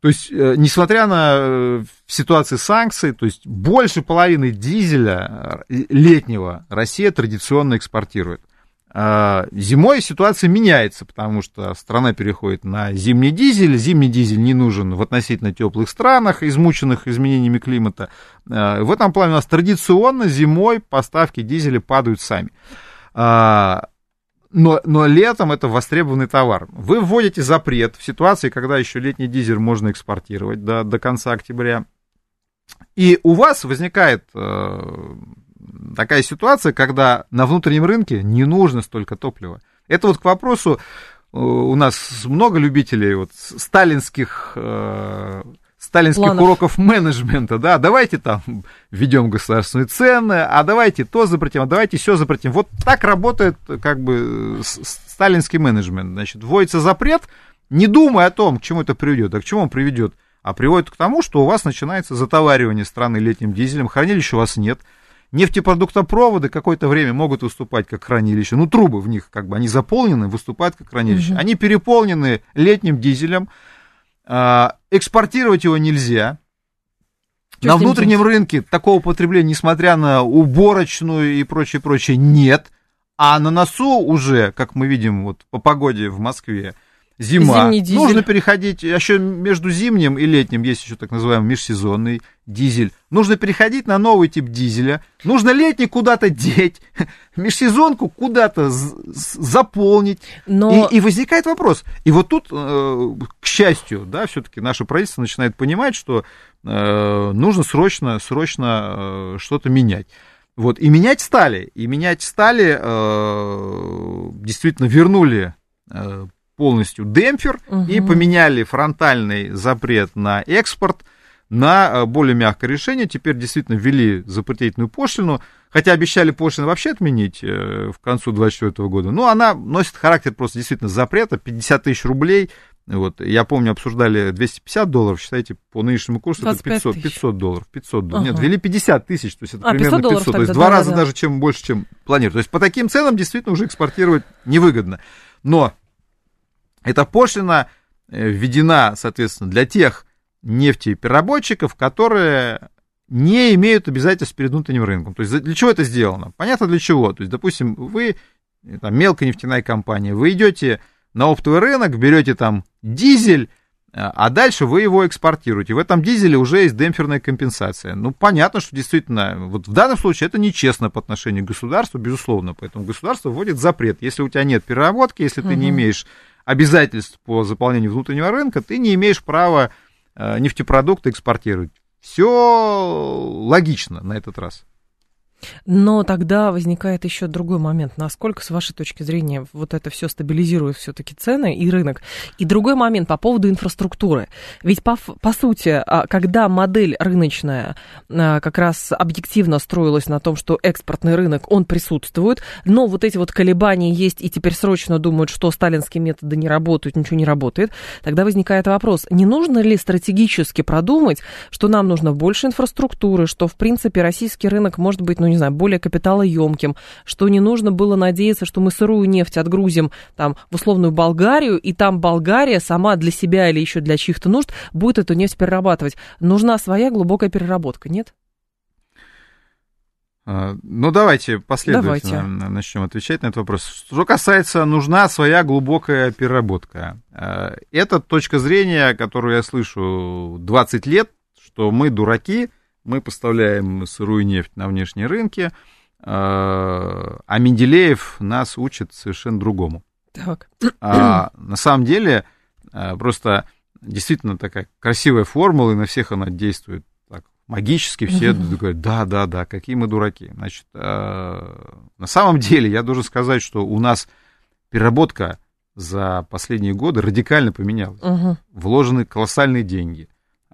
То есть, э, несмотря на э, ситуации санкций, то есть больше половины дизеля э, летнего Россия традиционно экспортирует. А зимой ситуация меняется, потому что страна переходит на зимний дизель. Зимний дизель не нужен в относительно теплых странах, измученных изменениями климата. А в этом плане у нас традиционно зимой поставки дизеля падают сами. Но, но летом это востребованный товар. Вы вводите запрет в ситуации, когда еще летний дизель можно экспортировать до, до конца октября. И у вас возникает э, такая ситуация, когда на внутреннем рынке не нужно столько топлива. Это вот к вопросу, э, у нас много любителей вот сталинских э, сталинских Планов. уроков менеджмента, да, давайте там введем государственные цены, а давайте то запретим, а давайте все запретим. Вот так работает как бы сталинский менеджмент. Значит, вводится запрет, не думая о том, к чему это приведет, а к чему он приведет, а приводит к тому, что у вас начинается затоваривание страны летним дизелем, хранилища у вас нет, нефтепродуктопроводы какое-то время могут выступать как хранилище, ну трубы в них как бы, они заполнены, выступают как хранилище, угу. они переполнены летним дизелем, а, экспортировать его нельзя. Что на внутреннем рынке такого потребления, несмотря на уборочную и прочее, прочее, нет. А на носу уже, как мы видим вот по погоде в Москве, зима. Нужно переходить, еще между зимним и летним есть еще так называемый межсезонный дизель. Нужно переходить на новый тип дизеля. Нужно летний куда-то деть, межсезонку куда-то заполнить. Но... И, и возникает вопрос. И вот тут, э, к счастью, да, все-таки наше правительство начинает понимать, что э, нужно срочно, срочно э, что-то менять. Вот, и менять стали. И менять стали, действительно вернули полностью демпфер угу. и поменяли фронтальный запрет на экспорт на э, более мягкое решение. Теперь действительно ввели запретительную пошлину, хотя обещали пошлину вообще отменить э, в концу 2024 года. Но она носит характер просто действительно запрета, 50 тысяч рублей. Вот, я помню, обсуждали 250 долларов, считайте, по нынешнему курсу это 500, 500 долларов. 500 долларов. Ага. Нет, ввели 50 тысяч, то есть это а, примерно 500, 500 то есть два да, раза да. даже чем больше, чем планировали. То есть по таким ценам действительно уже экспортировать невыгодно. Но эта пошлина э, введена, соответственно, для тех нефтепереработчиков, которые не имеют обязательств перед внутренним рынком. То есть для чего это сделано? Понятно для чего. То есть, допустим, вы, э, там, мелкая нефтяная компания, вы идете на оптовый рынок, берете там дизель, э, а дальше вы его экспортируете. В этом дизеле уже есть демпферная компенсация. Ну, понятно, что действительно, вот в данном случае это нечестно по отношению к государству, безусловно. Поэтому государство вводит запрет. Если у тебя нет переработки, если ты угу. не имеешь обязательств по заполнению внутреннего рынка, ты не имеешь права э, нефтепродукты экспортировать. Все логично на этот раз. Но тогда возникает еще другой момент. Насколько, с вашей точки зрения, вот это все стабилизирует все-таки цены и рынок? И другой момент по поводу инфраструктуры. Ведь, по, по сути, а, когда модель рыночная а, как раз объективно строилась на том, что экспортный рынок, он присутствует, но вот эти вот колебания есть, и теперь срочно думают, что сталинские методы не работают, ничего не работает, тогда возникает вопрос, не нужно ли стратегически продумать, что нам нужно больше инфраструктуры, что, в принципе, российский рынок может быть, ну, не знаю, более капиталоемким, что не нужно было надеяться, что мы сырую нефть отгрузим там в условную Болгарию, и там Болгария сама для себя или еще для чьих-то нужд будет эту нефть перерабатывать. Нужна своя глубокая переработка, нет? А, ну, давайте последовательно давайте. начнем отвечать на этот вопрос. Что касается, нужна своя глубокая переработка. А, это точка зрения, которую я слышу 20 лет, что мы дураки, мы поставляем сырую нефть на внешние рынки, а, а Менделеев нас учит совершенно другому. Так. А, на самом деле, просто действительно такая красивая формула, и на всех она действует магически все угу. говорят, да, да, да, какие мы дураки. Значит, э, на самом деле я должен сказать, что у нас переработка за последние годы радикально поменялась. Угу. Вложены колоссальные деньги.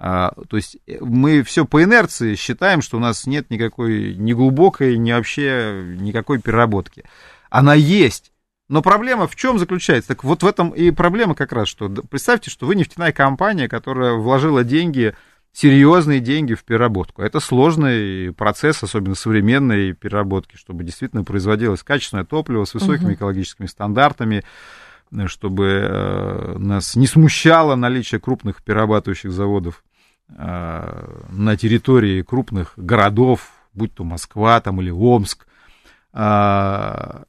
А, то есть э, мы все по инерции считаем, что у нас нет никакой ни глубокой, ни вообще никакой переработки. Она есть. Но проблема в чем заключается? Так вот в этом и проблема как раз, что представьте, что вы нефтяная компания, которая вложила деньги серьезные деньги в переработку. Это сложный процесс, особенно современной переработки, чтобы действительно производилось качественное топливо с высокими угу. экологическими стандартами, чтобы э, нас не смущало наличие крупных перерабатывающих заводов э, на территории крупных городов, будь то Москва там, или Омск. Э,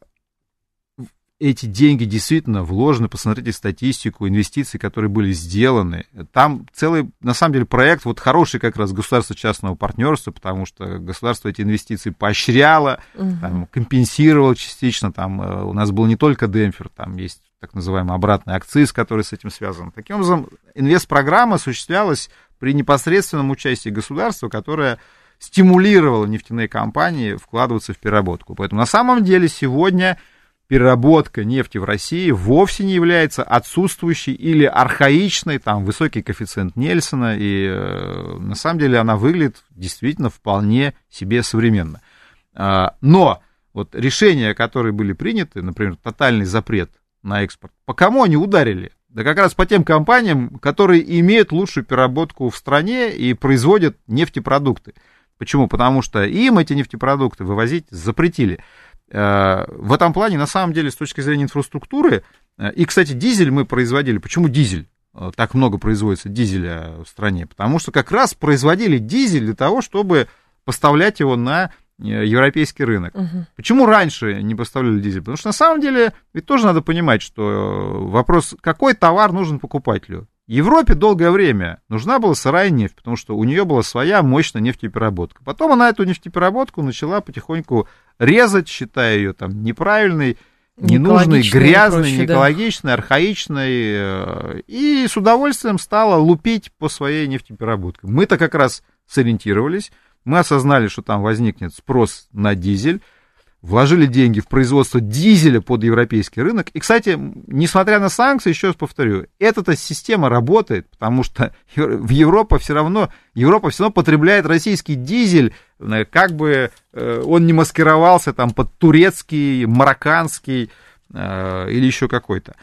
эти деньги действительно вложены, посмотрите статистику инвестиций, которые были сделаны. Там целый, на самом деле, проект, вот хороший как раз государство частного партнерства, потому что государство эти инвестиции поощряло, угу. там, компенсировало частично, там э, у нас был не только демпфер, там есть так называемый обратный акциз, который с этим связан. Таким образом, инвестпрограмма осуществлялась при непосредственном участии государства, которое стимулировало нефтяные компании вкладываться в переработку. Поэтому на самом деле сегодня переработка нефти в России вовсе не является отсутствующей или архаичной, там высокий коэффициент Нельсона, и э, на самом деле она выглядит действительно вполне себе современно. Э, но вот решения, которые были приняты, например, тотальный запрет на экспорт, по кому они ударили? Да как раз по тем компаниям, которые имеют лучшую переработку в стране и производят нефтепродукты. Почему? Потому что им эти нефтепродукты вывозить запретили. Э, в этом плане, на самом деле, с точки зрения инфраструктуры, э, и, кстати, дизель мы производили. Почему дизель? Э, так много производится дизеля в стране. Потому что как раз производили дизель для того, чтобы поставлять его на европейский рынок. Угу. Почему раньше не поставляли дизель? Потому что на самом деле ведь тоже надо понимать, что вопрос, какой товар нужен покупателю. Европе долгое время нужна была сырая нефть, потому что у нее была своя мощная нефтепереработка. Потом она эту нефтепереработку начала потихоньку резать, считая ее там неправильной, ненужной, грязной, проще, неэкологичной, да. архаичной, э, и с удовольствием стала лупить по своей нефтепереработке. Мы-то как раз сориентировались, мы осознали, что там возникнет спрос на дизель, вложили деньги в производство дизеля под европейский рынок. И, кстати, несмотря на санкции, еще раз повторю, эта система работает, потому что в Европа все равно, Европа все равно потребляет российский дизель, э, как бы э, он не маскировался там под турецкий, марокканский э, или еще какой-то.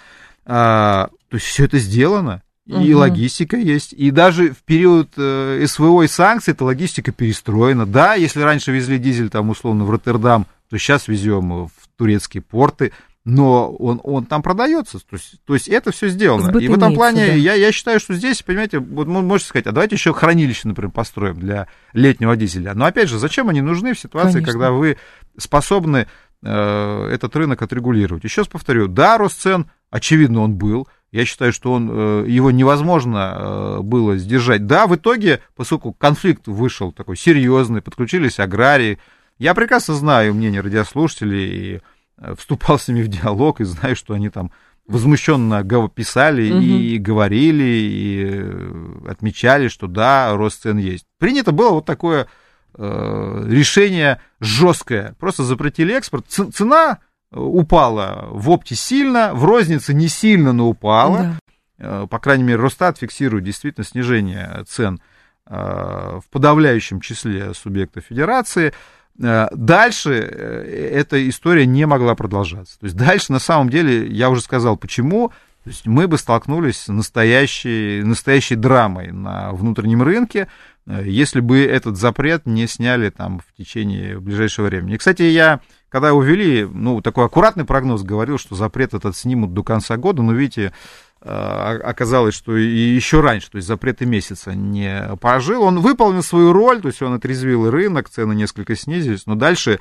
А, то есть все это сделано. И угу. логистика есть. И даже в период СВО и санкций эта логистика перестроена. Да, если раньше везли дизель там условно в Роттердам то сейчас везем в турецкие порты, но он, он там продается. То есть, то есть это все сделано. Сбыт и в этом плане да. я, я считаю, что здесь, понимаете, вот можете сказать, а давайте еще хранилище, например, построим для летнего дизеля. Но опять же, зачем они нужны в ситуации, Конечно. когда вы способны э, этот рынок отрегулировать? Еще раз повторю, да, рост цен, очевидно, он был. Я считаю, что он, э, его невозможно э, было сдержать. Да, в итоге, поскольку конфликт вышел такой серьезный, подключились аграрии, я прекрасно знаю мнение радиослушателей и э, вступал с ними в диалог и знаю, что они там возмущенно писали угу. и говорили, и отмечали, что да, рост цен есть. Принято было вот такое решение жесткое. Просто запретили экспорт. Цена упала в опте сильно, в рознице не сильно, но упала. Да. По крайней мере, Росстат фиксирует действительно снижение цен в подавляющем числе субъектов федерации. Э, дальше э, эта история не могла продолжаться. То есть дальше, на самом деле, я уже сказал, почему. То есть мы бы столкнулись с настоящей, настоящей драмой на внутреннем рынке, э, если бы этот запрет не сняли там в течение ближайшего времени. И, кстати, я, когда увели, ну, такой аккуратный прогноз говорил, что запрет этот снимут до конца года, но видите, оказалось, что и еще раньше, то есть запреты месяца не пожил. Он выполнил свою роль, то есть он отрезвил рынок, цены несколько снизились, но дальше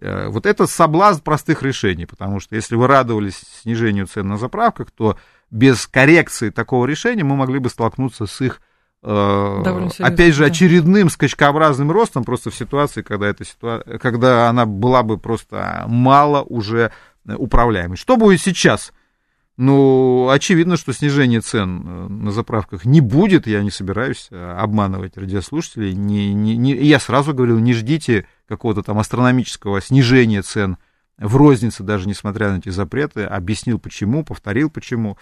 вот это соблазн простых решений, потому что если вы радовались снижению цен на заправках, то без коррекции такого решения мы могли бы столкнуться с их Э, опять же, очередным скачкообразным ростом просто в ситуации, когда, эта ситуация, когда она была бы просто мало уже управляемой. Что будет сейчас? Ну, очевидно, что снижение цен э, на заправках не будет, я не собираюсь э, обманывать радиослушателей. Не, не, не, я сразу говорил, не ждите какого-то там астрономического снижения цен в рознице, даже несмотря на эти запреты. Объяснил почему, повторил почему.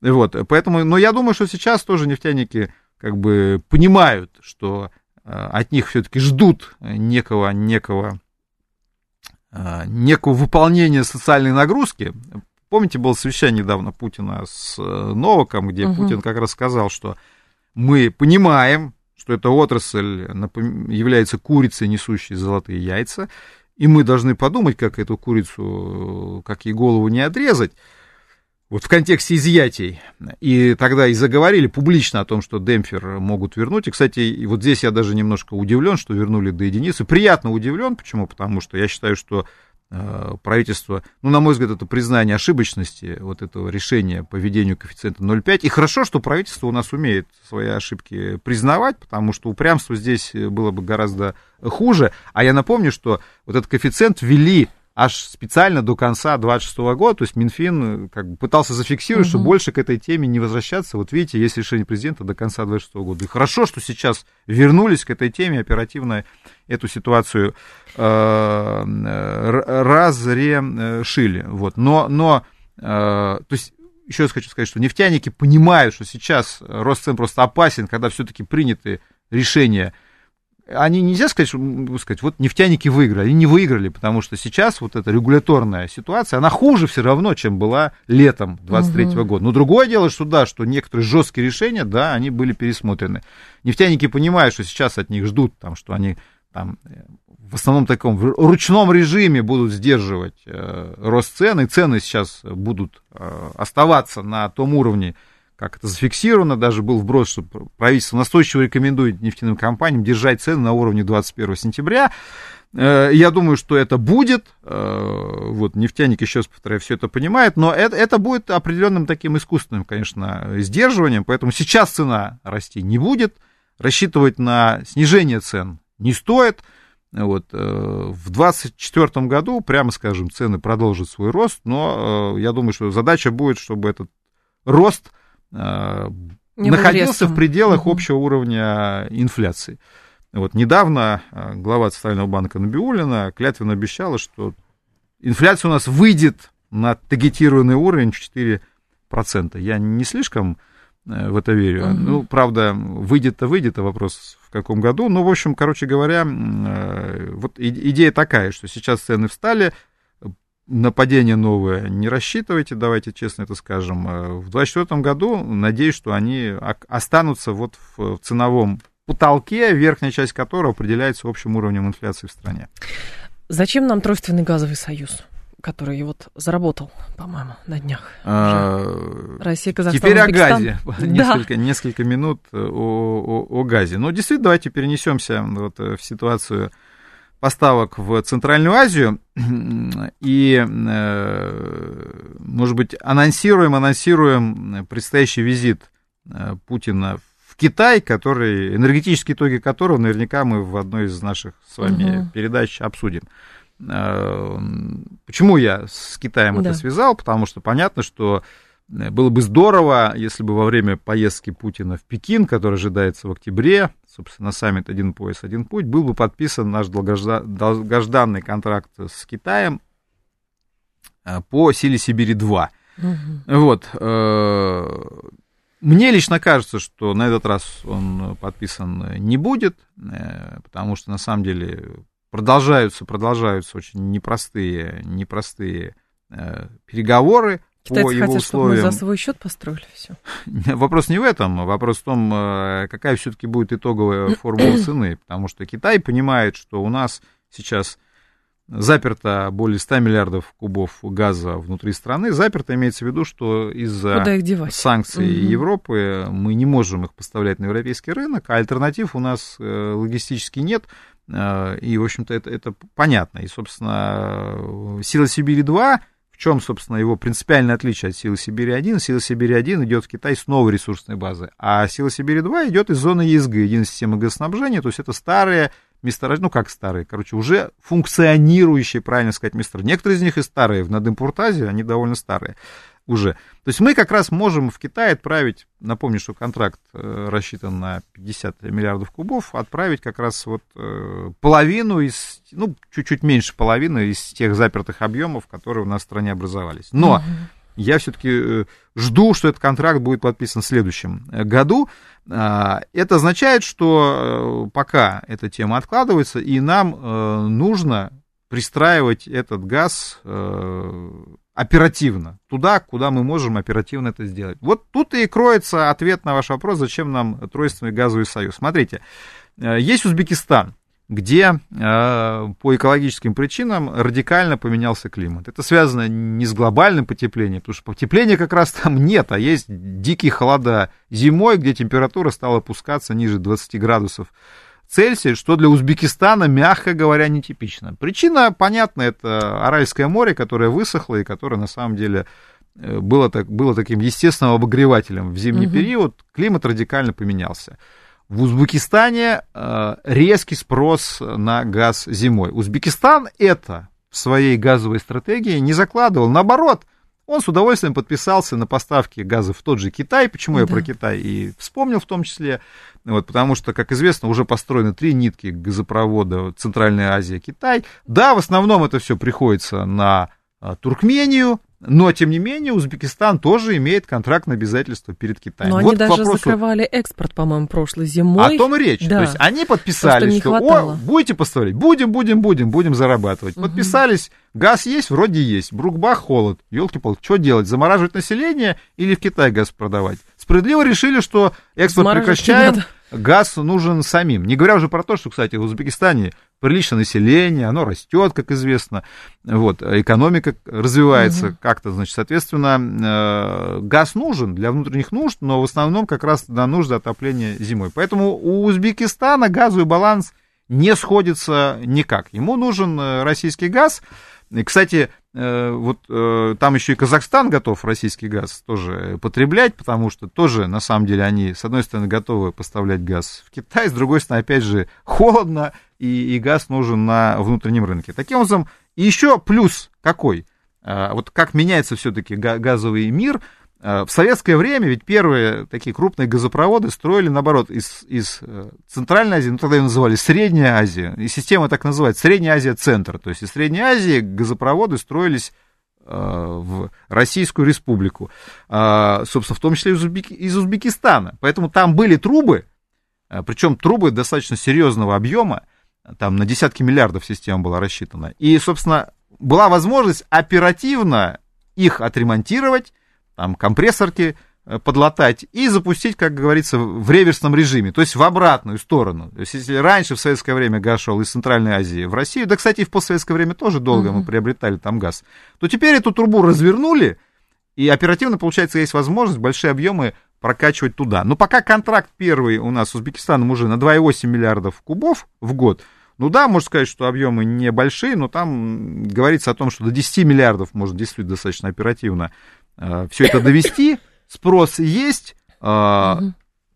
Вот, поэтому, но я думаю, что сейчас тоже нефтяники как бы понимают, что э, от них все-таки ждут некого, некого, э, некого выполнения социальной нагрузки. Помните, было совещание недавно Путина с э, Новаком, где угу. Путин как раз сказал, что мы понимаем, что эта отрасль является курицей, несущей золотые яйца, и мы должны подумать, как эту курицу, как ей голову не отрезать вот в контексте изъятий, и тогда и заговорили публично о том, что демпфер могут вернуть. И, кстати, вот здесь я даже немножко удивлен, что вернули до единицы. Приятно удивлен, почему? Потому что я считаю, что э, правительство, ну, на мой взгляд, это признание ошибочности вот этого решения по введению коэффициента 0,5. И хорошо, что правительство у нас умеет свои ошибки признавать, потому что упрямство здесь было бы гораздо хуже. А я напомню, что вот этот коэффициент ввели аж специально до конца 26 года, то есть Минфин э, как бы пытался зафиксировать, угу. что больше к этой теме не возвращаться. Вот видите, есть решение президента до конца 26 года. И хорошо, что сейчас вернулись к этой теме, оперативно эту ситуацию э, разрешили. Вот. Но, но э, то есть еще раз хочу сказать, что нефтяники понимают, что сейчас рост цен просто опасен, когда все-таки приняты решения они нельзя сказать, что, сказать, вот нефтяники выиграли. Они не выиграли, потому что сейчас вот эта регуляторная ситуация, она хуже все равно, чем была летом 23 угу. года. Но другое дело, что да, что некоторые жесткие решения, да, они были пересмотрены. Нефтяники понимают, что сейчас от них ждут, там, что они там, в основном таком в ручном режиме будут сдерживать э, рост цен, и цены сейчас будут э, оставаться на том уровне, как это зафиксировано, даже был вброс, что правительство настойчиво рекомендует нефтяным компаниям держать цены на уровне 21 сентября. Э, я думаю, что это будет. Э, вот, нефтяник, еще раз повторяю, все это понимает, но это, это будет определенным таким искусственным, конечно, сдерживанием, поэтому сейчас цена расти не будет, рассчитывать на снижение цен не стоит. Вот, э, в 2024 году, прямо скажем, цены продолжат свой рост, но я думаю, что задача будет, чтобы этот рост Э, Не находился в пределах общего уровня инфляции. Вот недавно э, глава Центрального банка Набиулина клятвенно обещала, что инфляция у нас выйдет на таргетированный уровень в 4%. Я не слишком э, в это верю. Угу. Ну, правда, выйдет-то выйдет, а вопрос в каком году. Ну, в общем, короче говоря, вот идея такая, что сейчас цены встали, нападение новое не рассчитывайте, давайте честно это скажем. Э, в 2024 году, надеюсь, что они останутся вот в ценовом потолке, верхняя часть которого определяется общим уровнем инфляции в стране. Зачем нам тройственный газовый союз? который вот заработал, по-моему, на днях. А, Россия, Казахстан, Теперь о газе. Несколько, да. несколько минут о, о, о газе. Но действительно, давайте перенесемся вот в ситуацию поставок в Центральную Азию и, э, может быть, анонсируем, анонсируем предстоящий визит э, Путина в Китай, который, энергетические итоги которого наверняка мы в одной из наших с вами угу. передач обсудим. Э, почему я с Китаем да. это связал? Потому что понятно, что было бы здорово, если бы во время поездки Путина в Пекин, который ожидается в октябре, собственно, саммит «Один пояс, один путь», был бы подписан наш долгожданный контракт с Китаем э, по силе Сибири-2. Угу. Вот. Э, мне лично кажется, что на этот раз он подписан не будет, э, потому что на самом деле продолжаются, продолжаются очень непростые, непростые переговоры Китайцы по его хотят, условиям. Чтобы мы за свой счет построили все. Вопрос не в этом, вопрос в том, э, какая все-таки будет итоговая формула цены, потому что Китай понимает, что у нас сейчас заперто более 100 миллиардов кубов газа внутри страны. Заперто имеется в виду, что из-за санкций угу. Европы мы не можем их поставлять на европейский рынок, а альтернатив у нас э, логистически нет. Э, и, в общем-то, это, это понятно. И, собственно, «Сила Сибири-2» в чем, собственно, его принципиальное отличие от силы Сибири-1? Сила Сибири-1 идет в Китай с новой ресурсной базы, а сила Сибири-2 идет из зоны ЕСГ, единой системы газоснабжения, то есть это старые месторождения, ну как старые, короче, уже функционирующие, правильно сказать, месторождения. Некоторые из них и старые, в Надымпуртазе они довольно старые уже. То есть мы как раз можем в Китай отправить, напомню, что контракт э, рассчитан на 50 миллиардов кубов, отправить как раз вот э, половину из, ну, чуть-чуть меньше половины из тех запертых объемов, которые у нас в стране образовались. Но угу. я все-таки э, жду, что этот контракт будет подписан в следующем году. А, это означает, что пока эта тема откладывается, и нам нужно пристраивать этот газ оперативно, туда, куда мы можем оперативно это сделать. Вот тут и кроется ответ на ваш вопрос, зачем нам тройственный газовый союз. Смотрите, э, есть Узбекистан, где э, по экологическим причинам радикально поменялся климат. Это связано не с глобальным потеплением, потому что потепления как раз там нет, а есть дикие холода зимой, где температура стала опускаться ниже 20 градусов Цельсия, что для Узбекистана, мягко говоря, нетипично. Причина, понятна, это Аральское море, которое высохло и которое на самом деле э, было, так, было таким естественным обогревателем в зимний угу. период, климат радикально поменялся. В Узбекистане э, резкий спрос на газ зимой. Узбекистан это в своей газовой стратегии не закладывал. Наоборот, он с удовольствием подписался на поставки газа в тот же Китай. Почему да. я про Китай и вспомнил в том числе? Вот, потому что, как известно, уже построены три нитки газопровода Центральная Азия, Китай. Да, в основном это все приходится на Туркмению, но, тем не менее, Узбекистан тоже имеет контрактное обязательство перед Китаем. Но вот они даже вопросу... закрывали экспорт, по-моему, прошлой зимой. О том и речь. Да. То есть они подписались, что, что о, будете поставлять, будем, будем, будем, будем зарабатывать. Угу. Подписались, газ есть, вроде есть, брукбах, холод. Елки-палки, что делать, замораживать население или в Китай газ продавать? Справедливо решили, что экспорт прекращаем, газ нужен самим. Не говоря уже про то, что, кстати, в Узбекистане приличное население, оно растет, как известно, вот, экономика развивается угу. как-то, значит, соответственно, э, газ нужен для внутренних нужд, но в основном как раз на нужды отопления зимой. Поэтому у Узбекистана газовый баланс не сходится никак. Ему нужен э, российский газ. И, кстати, вот э, там еще и Казахстан готов российский газ тоже потреблять, потому что тоже, на самом деле, они, с одной стороны, готовы поставлять газ в Китай, с другой стороны, опять же, холодно, и, и газ нужен на внутреннем рынке. Таким образом, еще плюс какой? Э, вот как меняется все-таки газовый мир – Э, в советское время ведь первые такие крупные газопроводы строили, наоборот, из, из э, Центральной Азии, ну тогда ее называли Средняя Азия, и система так называется, Средняя Азия-центр. То есть из Средней Азии газопроводы строились э, в Российскую Республику, собственно, в том числе из Узбекистана. Поэтому там были трубы, причем трубы достаточно серьезного объема, там на десятки миллиардов система была рассчитана. И, собственно, была возможность оперативно их отремонтировать, там компрессорки э, подлатать и запустить, как говорится, в реверсном режиме, то есть в обратную сторону. То есть если раньше в советское время газ шел из Центральной Азии в Россию, да, кстати, и в постсоветское время тоже долго mm-hmm. мы приобретали там газ, то теперь эту трубу развернули, и оперативно, получается, есть возможность большие объемы прокачивать туда. Но пока контракт первый у нас с Узбекистаном уже на 2,8 миллиардов кубов в год, ну да, можно сказать, что объемы небольшие, но там говорится о том, что до 10 миллиардов можно действительно достаточно оперативно все это довести, спрос есть, э,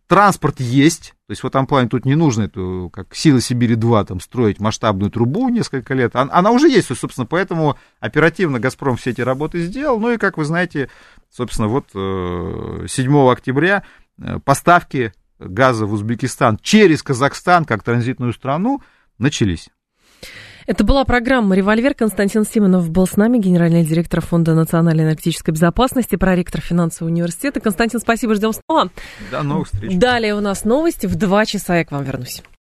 транспорт есть, то есть в этом плане тут не нужно эту, как Сила Сибири-2, там, строить масштабную трубу несколько лет. Она уже есть, собственно, поэтому оперативно «Газпром» все эти работы сделал. Ну и, как вы знаете, собственно, вот 7 э, октября поставки газа в Узбекистан через Казахстан, как транзитную страну, начались. Это была программа «Револьвер». Константин Симонов был с нами, генеральный директор Фонда национальной энергетической безопасности, проректор финансового университета. Константин, спасибо, ждем снова. До новых встреч. Далее у нас новости. В два часа я к вам вернусь.